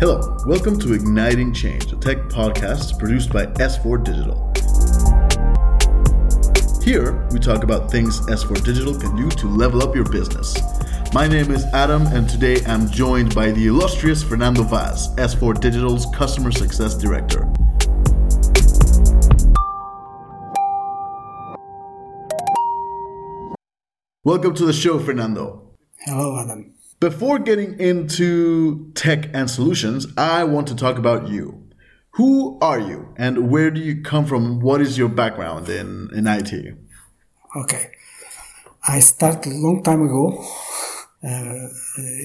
Hello, welcome to Igniting Change, a tech podcast produced by S4 Digital. Here, we talk about things S4 Digital can do to level up your business. My name is Adam, and today I'm joined by the illustrious Fernando Vaz, S4 Digital's Customer Success Director. Welcome to the show, Fernando. Hello, Adam. Before getting into tech and solutions, I want to talk about you. Who are you and where do you come from? What is your background in, in IT? Okay. I started a long time ago, uh,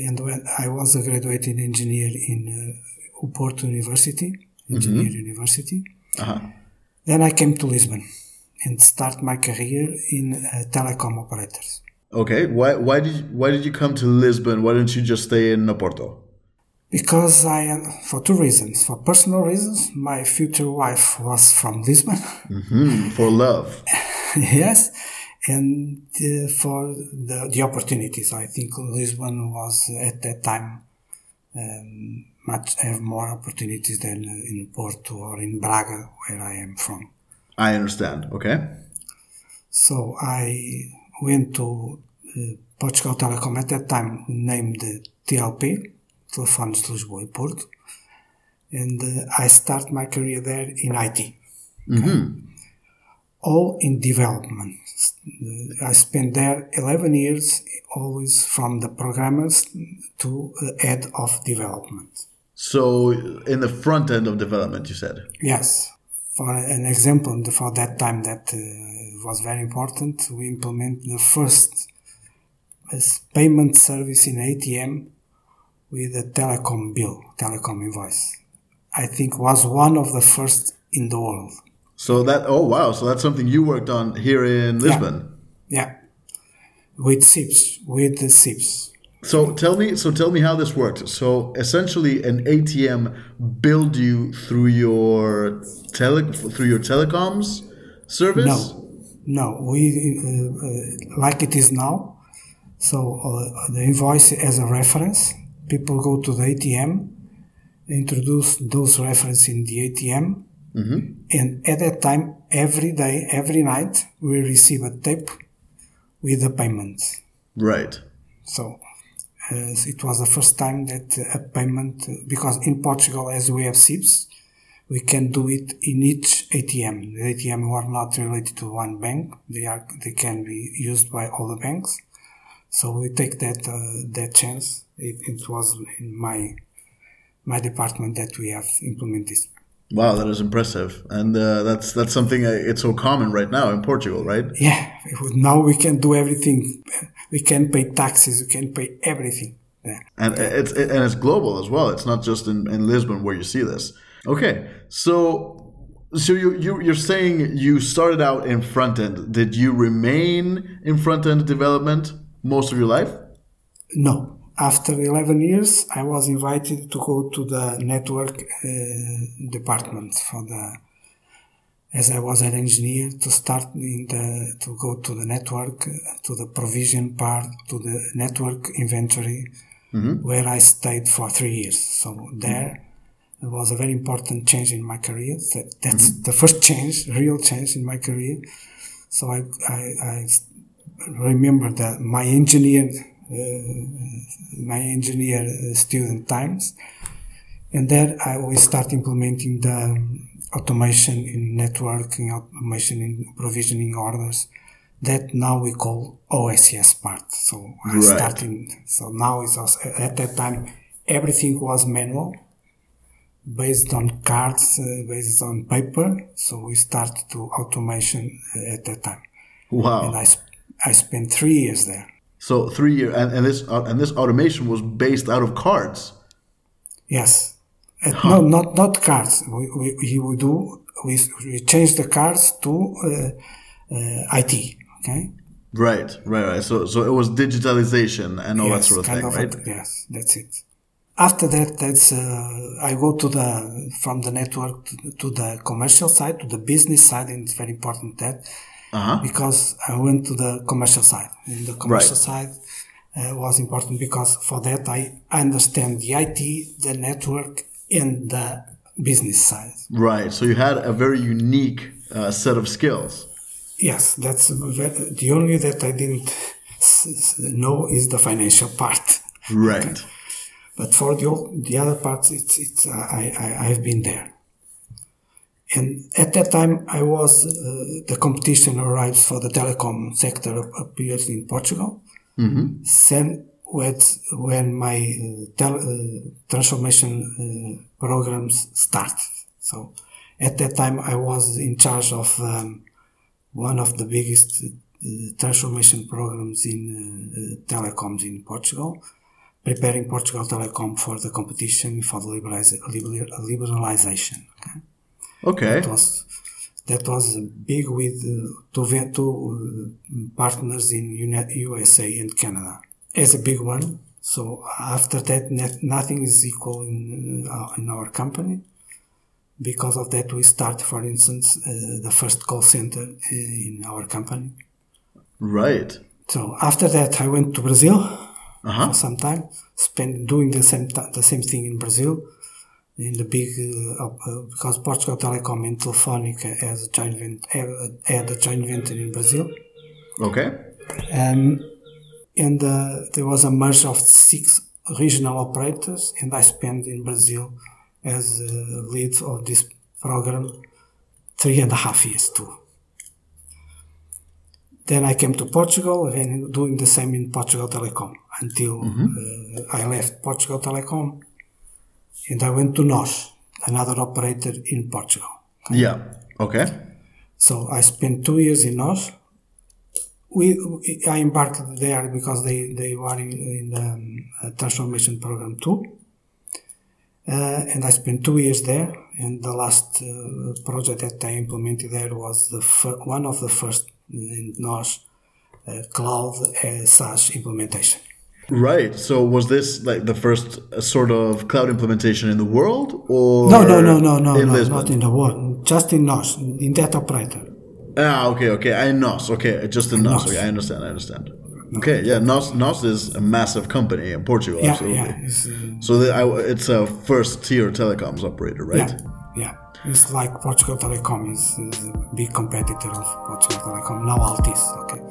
and when I was a graduated engineer in uh, Oporto University, Engineer mm-hmm. University. Uh-huh. Then I came to Lisbon and start my career in uh, telecom operators. Okay, why why did you, why did you come to Lisbon? Why didn't you just stay in Oporto? Because I, for two reasons. For personal reasons, my future wife was from Lisbon. Mm-hmm, for love. yes, and uh, for the, the opportunities. I think Lisbon was at that time um, much have more opportunities than in Porto or in Braga, where I am from. I understand. Okay. So I went to uh, Portugal Telecom at that time, named TLP, Telefones de Lisboa e Porto, and uh, I start my career there in IT. Mm-hmm. All in development. I spent there 11 years, always from the programmers to uh, head of development. So, in the front end of development, you said? Yes. For an example, for that time that uh, was very important, we implement the first payment service in ATM with a telecom bill, telecom invoice. I think was one of the first in the world. So that oh wow, so that's something you worked on here in Lisbon. Yeah, yeah. with SIBS, with the SIBS. So tell me, so tell me how this worked. So essentially, an ATM billed you through your tele through your telecoms service. No, no, we uh, uh, like it is now. So uh, the invoice as a reference, people go to the ATM, introduce those references in the ATM, mm-hmm. and at that time, every day, every night, we receive a tape with the payment. Right. So uh, it was the first time that a payment, because in Portugal, as we have SIBS, we can do it in each ATM. The ATM are not related to one bank; they are they can be used by all the banks. So we take that uh, that chance. It, it, was in my my department that we have implemented this. Wow, that is impressive, and uh, that's that's something uh, it's so common right now in Portugal, right? Yeah, now we can do everything. We can pay taxes. We can pay everything. Yeah. And it's and it's global as well. It's not just in, in Lisbon where you see this. Okay, so so you, you you're saying you started out in front end. Did you remain in front end development most of your life? No. After 11 years, I was invited to go to the network uh, department for the, as I was an engineer, to start in the, to go to the network, to the provision part, to the network inventory, mm-hmm. where I stayed for three years. So there, it was a very important change in my career. That's mm-hmm. the first change, real change in my career. So I, I, I remember that my engineer, uh, my engineer uh, student times, and there I will start implementing the automation in networking, automation in provisioning orders. That now we call OSS part. So I right. started. So now it's also, at that time everything was manual, based on cards, uh, based on paper. So we started to automation uh, at that time. Wow! And I I spent three years there. So three years, and, and this uh, and this automation was based out of cards. Yes, huh. no, not not cards. We we, we do we we change the cards to uh, uh, IT. Okay. Right, right, right. So so it was digitalization and all yes, that sort of thing, of right? yes, that's it. After that, that's uh, I go to the from the network to, to the commercial side, to the business side, and it's very important that uh-huh. because I went to the commercial side. In the commercial right. side, uh, was important because for that I understand the IT, the network, and the business side. Right. So you had a very unique uh, set of skills. Yes, that's the only that I didn't know is the financial part. Right. But for the the other parts, it's it's I I I've been there. And at that time, I was uh, the competition arrives for the telecom sector appears in Portugal. Mm-hmm. Then, with, when my uh, uh, transformation uh, programs started. So, at that time, I was in charge of um, one of the biggest transformation programs in telecoms in Portugal, preparing Portugal Telecom for the competition for the liberaliza- liberalization. Okay? Okay. That was that was big with uh, two two uh, partners in USA and Canada as a big one. So after that, net, nothing is equal in uh, in our company. Because of that, we start, for instance, uh, the first call center uh, in our company. Right. So after that, I went to Brazil Uh-huh. for some time, spent doing the same t- the same thing in Brazil, in the big uh, uh, because Portugal Telecom and Telefonica has a joint vent- had a joint venture in Brazil, Okay. um, and uh, there was a merge of six regional operators, and I spent in Brazil as uh, lead of this program three and a half years too. Then I came to Portugal and doing the same in Portugal Telecom until uh, I left Portugal Telecom and I went to NOS, another operator in Portugal. Yeah. Okay. So I spent two years in NOS. We, we- I embarked there because they, they were in, the um, uh, transformation program too. Uh, and I spent two years there. And the last uh, project that I implemented there was the one of the first in NOS uh, cloud uh, SaaS implementation. Right. So was this like the first uh, sort of cloud implementation in the world, or No, no, no, no, no, no not in the world, just in NOS, in that operator. Ah, okay, okay. I NOS. Okay, just in NOS. NOS. Okay, I understand. I understand. Okay, yeah. NOS, NOS is a massive company in Portugal. Yeah, absolutely. yeah, it's, uh, So the, I, it's a first tier telecoms operator, right? Yeah, yeah. It's like Portugal Telecom is, is a big competitor of Portugal Telecom. Now Altice, okay.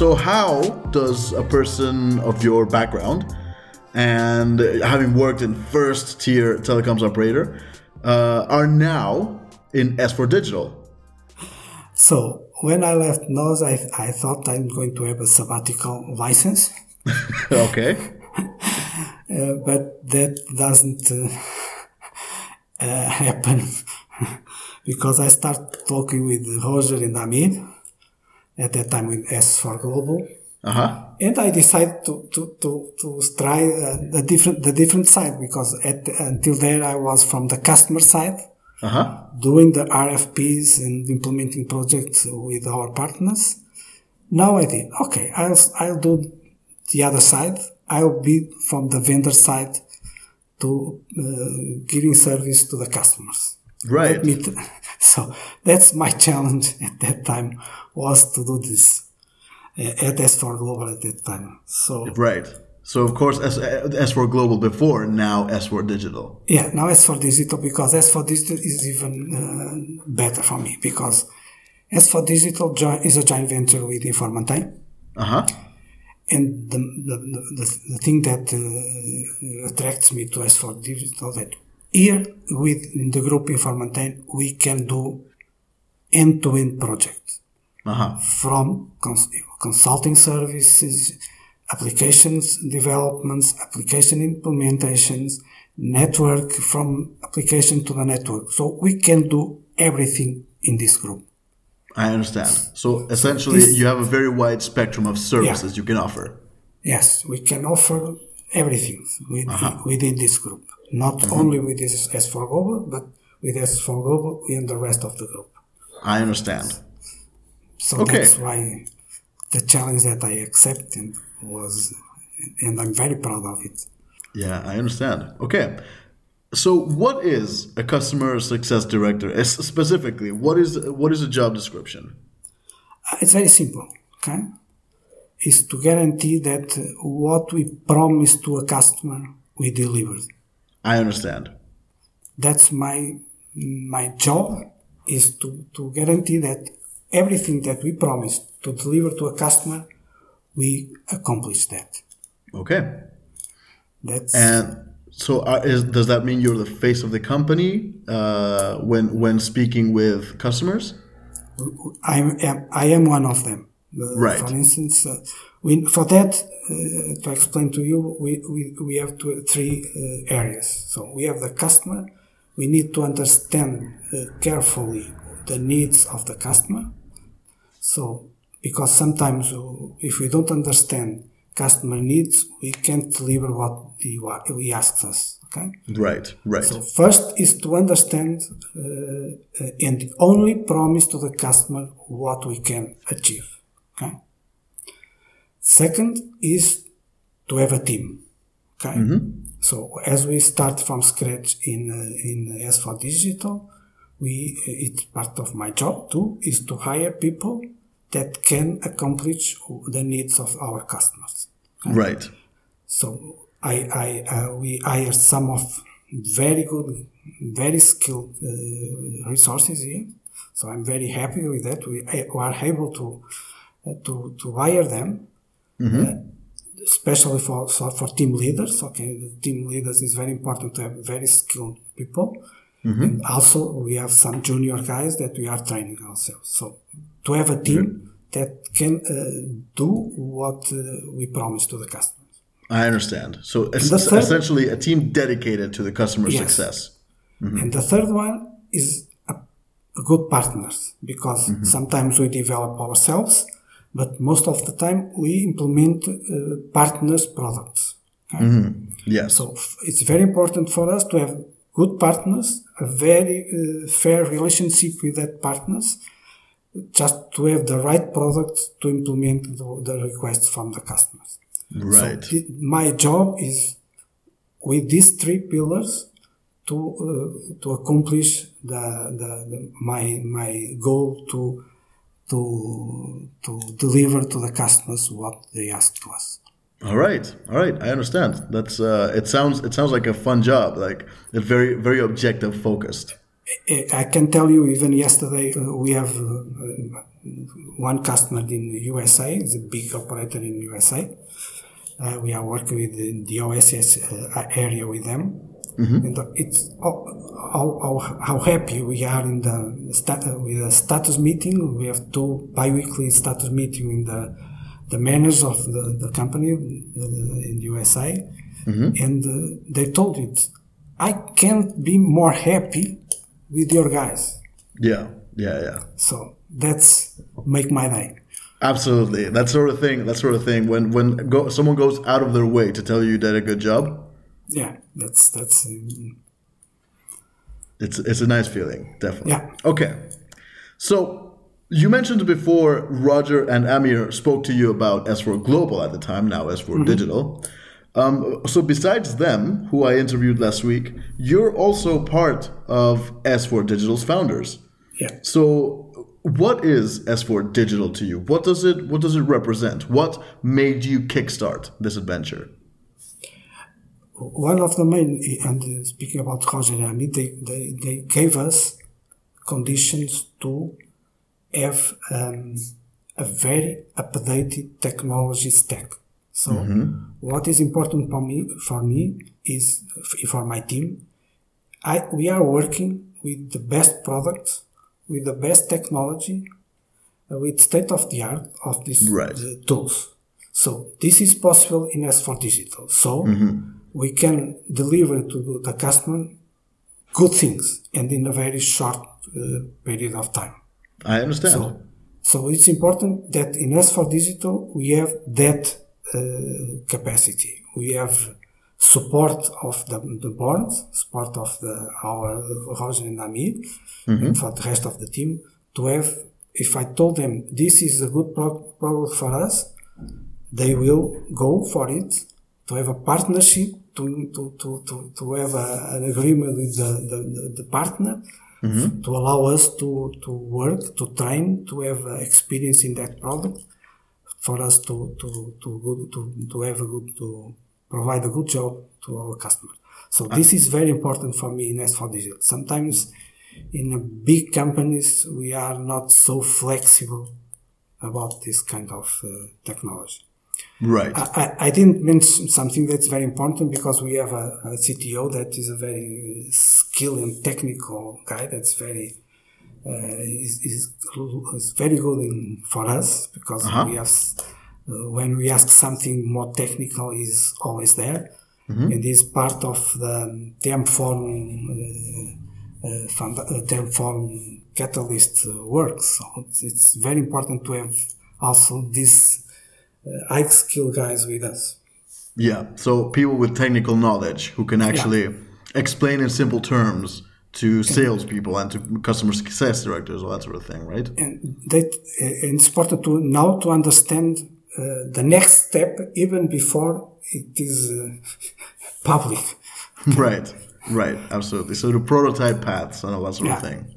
So how does a person of your background and having worked in first tier telecoms operator uh, are now in S4 Digital? So when I left NOS, I, I thought I'm going to have a sabbatical license, okay. uh, but that doesn't uh, uh, happen because I start talking with Roger and Amir at that time with S4 Global. Uh huh. and I decided to to to, to try uh, the different the different side because at until there I was from the customer side Uh huh. doing the RFPs and implementing projects with our partners. Now I did okay. I'll I'll do the other side. I'll be from the vendor side to uh, giving service to the customers. Right. Let me t- so that's my challenge at that time was to do this uh, at S4 Global at that time. So Right. So of course S S4 Global before, now S4 Digital. yeah, now S4 Digital because S4 Digital is even uh, better for me because S4 Digital is a joint venture with Informantain. Uh huh. And the, the, the, the thing that uh, attracts me to S4 Digital that here within the group Informantain we can do end-to-end projects Uh huh. from cons- consulting services, applications developments, application implementations, network from application to the network. So we can do everything in this group. I understand. So essentially, This- you have a very wide spectrum of services you can offer. Yes, we can offer everything within, within this group. Not only with this S4 Global, but with S4 Global and the rest of the group. I understand. So Okay. that's why the challenge that I accepted was, and I'm very proud of it. Yeah, I understand. Okay. So, what is a customer success director? Specifically, what is what is a job description? Uh, It's very simple. Okay, is to guarantee that what we promise to a customer we deliver. I understand. That's my my job is to, to guarantee that everything that we promise to deliver to a customer we accomplish that. Okay. That's And so, are, is, does that mean you're the face of the company uh, when when speaking with customers? I am I am one of them. Uh, Right. For instance, uh, we, for that uh, to explain to you, we we, we have two, three uh, areas. So we have the customer. We need to understand uh, carefully the needs of the customer. So because sometimes uh, if we don't understand customer needs, we can't deliver what he, he asks us. Okay. Right. Right. So first is to understand uh, uh, and only promise to the customer what we can achieve. Okay. Second is to have a team. Okay. So as we start from scratch in uh, in S4 Digital, we it's part of my job too is to hire people that can accomplish the needs of our customers. right. So I, I uh, we hire some of very good, very skilled uh, resources here. So I'm very happy with that. We are able to uh, to to hire them, uh, especially for for team leaders. Okay, the team leaders is very important to have very skilled people. And also we have some junior guys that we are training ourselves. So to have a team that can uh, do what uh, we promise to the customers. I understand. So es- third- essentially, a team dedicated to the customer Yes. success. And the third one is a, a good partners because sometimes we develop ourselves, but most of the time we implement uh, partners' products. okay? Yes. So f- it's very important for us to have good partners, a very uh, fair relationship with that partners, just to have the right products to implement the, the requests from the customers. right. So th- my job is with these three pillars to uh, to accomplish the, the, the my my goal to to to deliver to the customers what they ask to us. All right, all right, I understand. That's uh, it sounds it sounds like a fun job. Like it's very very objective focused. I I can tell you, even yesterday, uh, we have uh, uh, one customer in the USA, it's a big operator in USA. Uh, we are working with the, the OSS uh, area with them. And uh, it's how, how, how- how happy we are in the stat, with the status meeting. We have two bi-weekly status meeting with the the managers of the, the company in the USA, and uh, they told it, I can't be more happy with your guys. Yeah, yeah, yeah. So that's make my day. Absolutely. That sort of thing. That sort of thing. When when go, someone goes out of their way to tell you you did a good job, Yeah, that's that's um, it's it's a nice feeling. Definitely. Yeah. Okay. So you mentioned before Roger and Amir spoke to you about S4 Global at the time. Now S4 Digital. Um, so besides them, who I interviewed last week, you're also part of S4 Digital's founders. yeah. So, what is S4 Digital to you? What does it What does it represent? What made you kickstart this adventure? One of the main and uh, speaking about Roger and Amir, they, they they gave us conditions to have um, a very updated technology stack. So what is important for me for me is for my team. I we are working with the best products, with the best technology, uh, with state of the art of these Right. uh, tools. So this is possible in S4 Digital. So we can deliver to the customer good things and in a very short uh, period of time. I understand. So, so it's important that in S4 Digital we have that uh, capacity. We have support of the, the board, support of the, our Roger and Amir, and for the rest of the team to have if I told them this is a good pro- product for us, they will go for it to have a partnership, to, to, to, to, to have a, an agreement with the, the, the partner, mm-hmm. to allow us to, to work, to train, to have experience in that product, for us to, to, to, to, to have a good, to provide a good job to our customers. So this is very important for me in S4 Digital. Sometimes in big companies, we are not so flexible about this kind of uh, technology. Right. I, I, didn't mention something that's very important because we have a, a, CTO that is a very skilled and technical guy that's very uh, is, is, is, very good in, for us because uh-huh. we have uh, when we ask something more technical is always there mm-hmm. and is part of the TM Forum uh, uh, fund, uh, TM Forum catalyst uh, work so it's, it's, very important to have also this uh, high skill guys with us. Yeah, so people with technical knowledge who can actually yeah. explain in simple terms to salespeople and to customer success directors, all that sort of thing, right? And that uh, it's important to now to understand uh, the next step even before it is uh, public. right, right, absolutely. So the prototype paths and all that sort yeah. of thing.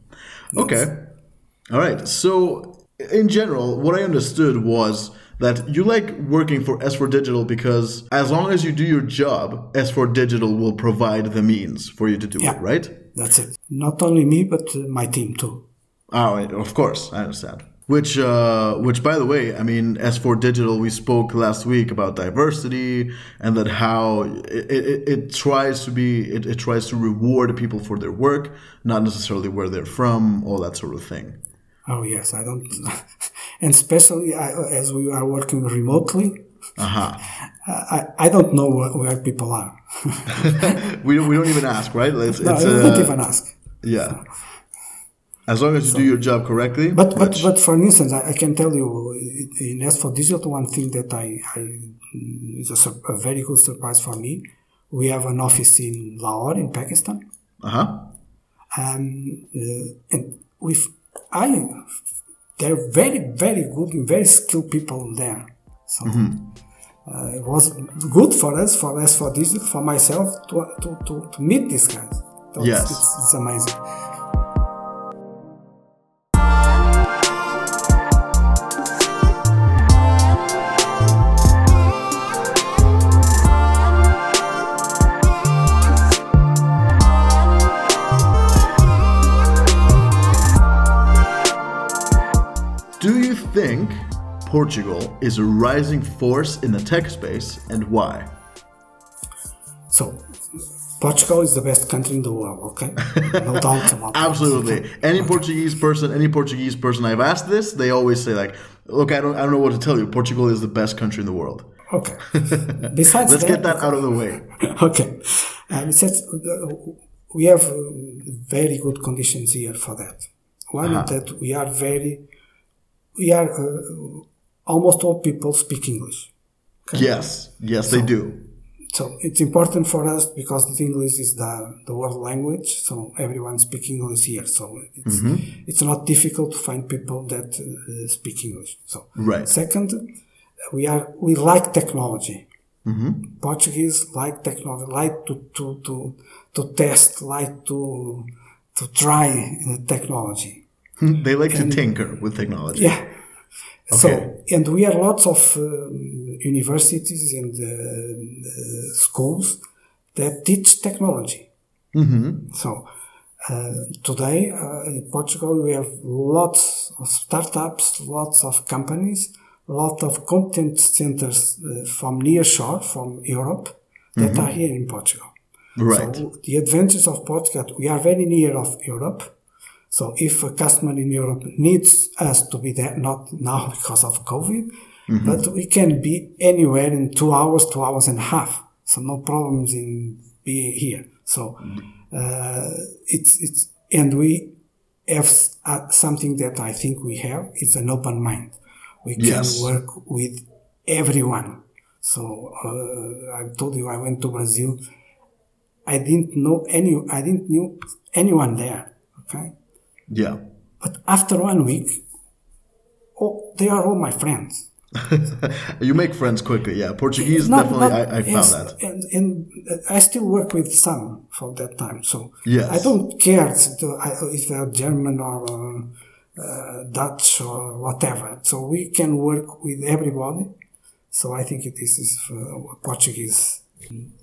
Okay, all right. So in general, what I understood was that you like working for S4 Digital because as long as you do your job, S4 Digital will provide the means for you to do yeah, it, right? That's it. Not only me, but uh, my team too. Oh, of course, I understand. Which, uh, which, by the way, I mean, S4 Digital, we spoke last week about diversity and that how it, it, it tries to be, it, it tries to reward people for their work, not necessarily where they're from, all that sort of thing. Oh yes, I don't, and especially as we are working remotely. Uh-huh. I, I don't know where, people are. we don't we don't even ask, right? It's, no, it's, we don't uh, even ask. Yeah. So. As long as you so, do your job correctly. But but but for instance, I, I, can tell you in S4 Digital, one thing that I, I is a, a, very good surprise for me. We have an office in Lahore in Pakistan. Uh-huh. Um, uh, and with I, they're very, very good and very skilled people there. So mm-hmm. uh, it was good for us, for us, for digital, for myself to, to, to, to meet these guys. So yes. It's, it's amazing. Portugal is a rising force in the tech space and why? So, Portugal is the best country in the world, okay? No doubt about Absolutely. That. Any. Portuguese person, any Portuguese person I've asked this, they always say like, "Look, I don't I don't know what to tell you. Portugal is the best country in the world." Okay. Besides Let's that, get that out of the way. okay. Um, we have uh, very good conditions here for that. One uh-huh. is that we are very we are uh, almost all people speak English. Okay? Yes, yes, so, they do. So it's important for us because the English is the, the world language, so everyone speaks English here. So it's mm-hmm. it's not difficult to find people that uh, speak English. So right. Second, we are we like technology. Mm-hmm. Portuguese like technology, like to to to to test, like to to try technology. they like and, to tinker with technology. Yeah. Okay. So, and we have lots of uh, universities and uh, uh, schools that teach technology. Mm-hmm. So, uh, today uh, in Portugal, we have lots of startups, lots of companies, a lot of content centers uh, from near shore, from Europe, that mm-hmm. are here in Portugal. Right. So the advantage of Portugal, we are very near of Europe. So if a customer in Europe needs us to be there, not now because of COVID, mm-hmm. but we can be anywhere in two hours, two hours and a half. So no problems in being here. So uh, it's it's and we have uh, something that I think we have. It's an open mind. We can yes. work with everyone. So uh, I told you I went to Brazil. I didn't know any. I didn't know anyone there. Okay yeah. But after one week, oh, they are all my friends. you make friends quickly, yeah. Portuguese, not, definitely, not, I, I, found that. And, and, I still work with some from that time, so yes. I don't care to if they're German or uh, Dutch or whatever. So we can work with everybody. So I think this is uh, Portuguese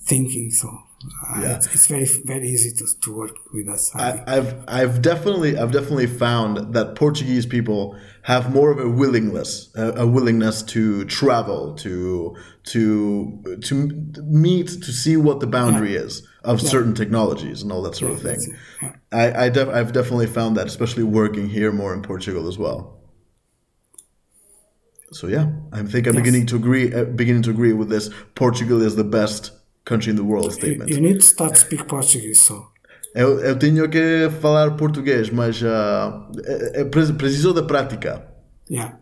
thinking. So uh, yeah. it's, it's, very very easy to, to work with us. I, have I've definitely I've definitely found that Portuguese people have more of a willingness a, a, willingness to travel to to to meet to see what the boundary yeah. is of yeah. certain technologies and all that sort of thing. I, I def, I've definitely found that especially working here more in Portugal as well. So yeah, I think I'm yes. beginning to agree uh, beginning to agree with this. Portugal is the best country in the world statement. You, need to start to speak Portuguese, so. Eu, eu tenho que falar português, mas uh, é, é preciso de prática. Yeah.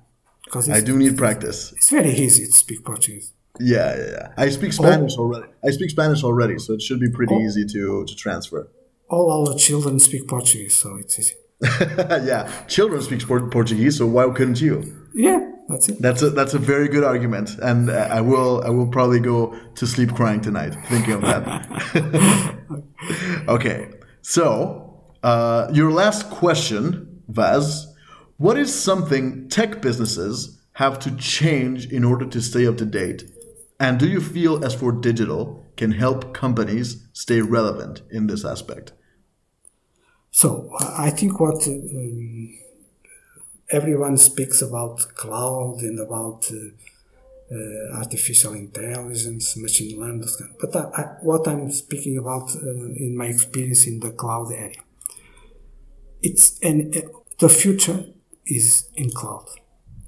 I do need practice. It's very easy to speak Portuguese. Yeah, yeah, yeah. I speak Spanish all, already. I speak Spanish already, so it should be pretty all, easy to, to transfer. All our children speak Portuguese, so it's easy. yeah, children speak Portuguese, so why couldn't you? Yeah, that's it. That's a that's a very good argument, and I will I will probably go to sleep crying tonight thinking of that. okay, so uh, your last question, Vaz, what is something tech businesses have to change in order to stay up to date, and do you feel S4 Digital can help companies stay relevant in this aspect? So I think what. Um, everyone speaks about cloud and about uh, uh, artificial intelligence, machine learning, but I, I, what I'm speaking about uh, in my experience in the cloud area, it's and uh, the future is in cloud.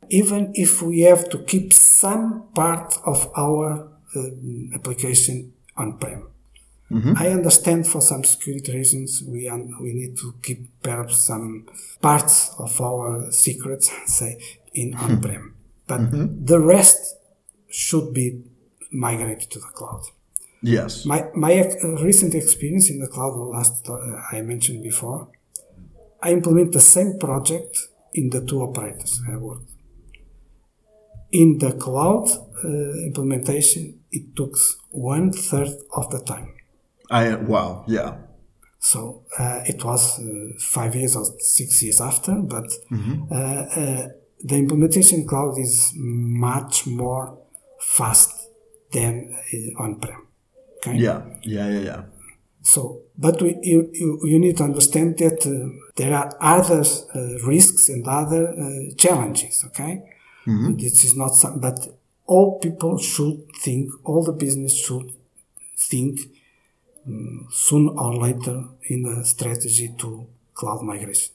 Even if we have to keep some part of our um, application on-prem, Mm-hmm. I understand for some security reasons we un- we need to keep perhaps some parts of our secrets, say, in mm-hmm. on-prem, but mm-hmm. the rest should be migrated to the cloud. Yes. My my ex- recent experience in the cloud, last uh, I mentioned before, I implement the same project in the two operators I worked. In the cloud uh, implementation, it took one third of the time. I wow, yeah. So uh, it was uh, five years or six years after, but mm-hmm. uh, uh the implementation cloud is much more fast than uh, on-prem. Okay? Yeah, yeah, yeah, yeah. So, but we, you, you, you need to understand that uh, there are other risks and other challenges. Okay, mm-hmm. this is not some, but all people should think, all the business should think soon or later in a strategy to cloud migration.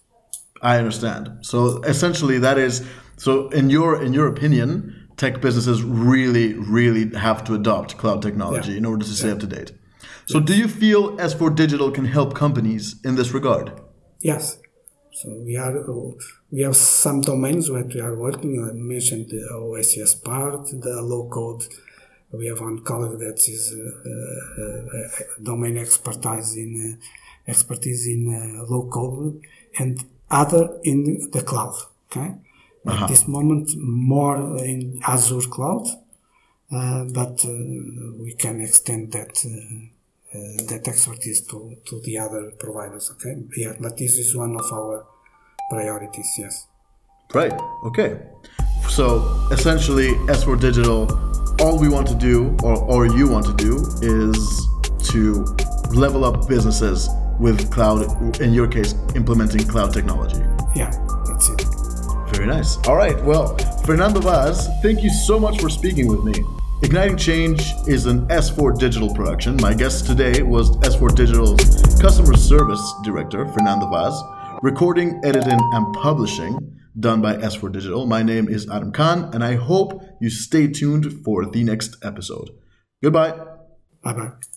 I understand. So essentially, that is so. In your in your opinion, tech businesses really really have to adopt cloud technology yeah. in order to stay yeah. up to date. So, do you feel S4 Digital can help companies in this regard? Yes. So we are we have some domains where we are working. I mentioned the OSS part, the low code we have one colleague that is uh, uh, domain expertise in uh, expertise in low code and other in the cloud. Okay, uh-huh. at this moment more in Azure cloud, but we can extend that. Uh, that expertise to, to the other providers. Okay, yeah, but this is one of our priorities. Yes. Right. Okay. So essentially, S4 Digital all we want to do, or, or you want to do, is to level up businesses with cloud, in your case, implementing cloud technology. Yeah, that's it. Very nice. All right. Well, Fernando Vaz, thank you so much for speaking with me. Igniting Change is an S4 Digital production. My guest today was S4 Digital's Customer Service Director, Fernando Vaz, recording, editing, and publishing done by S4 Digital. My name is Adam Khan, and I hope you stay tuned for the next episode. Goodbye. Bye bye.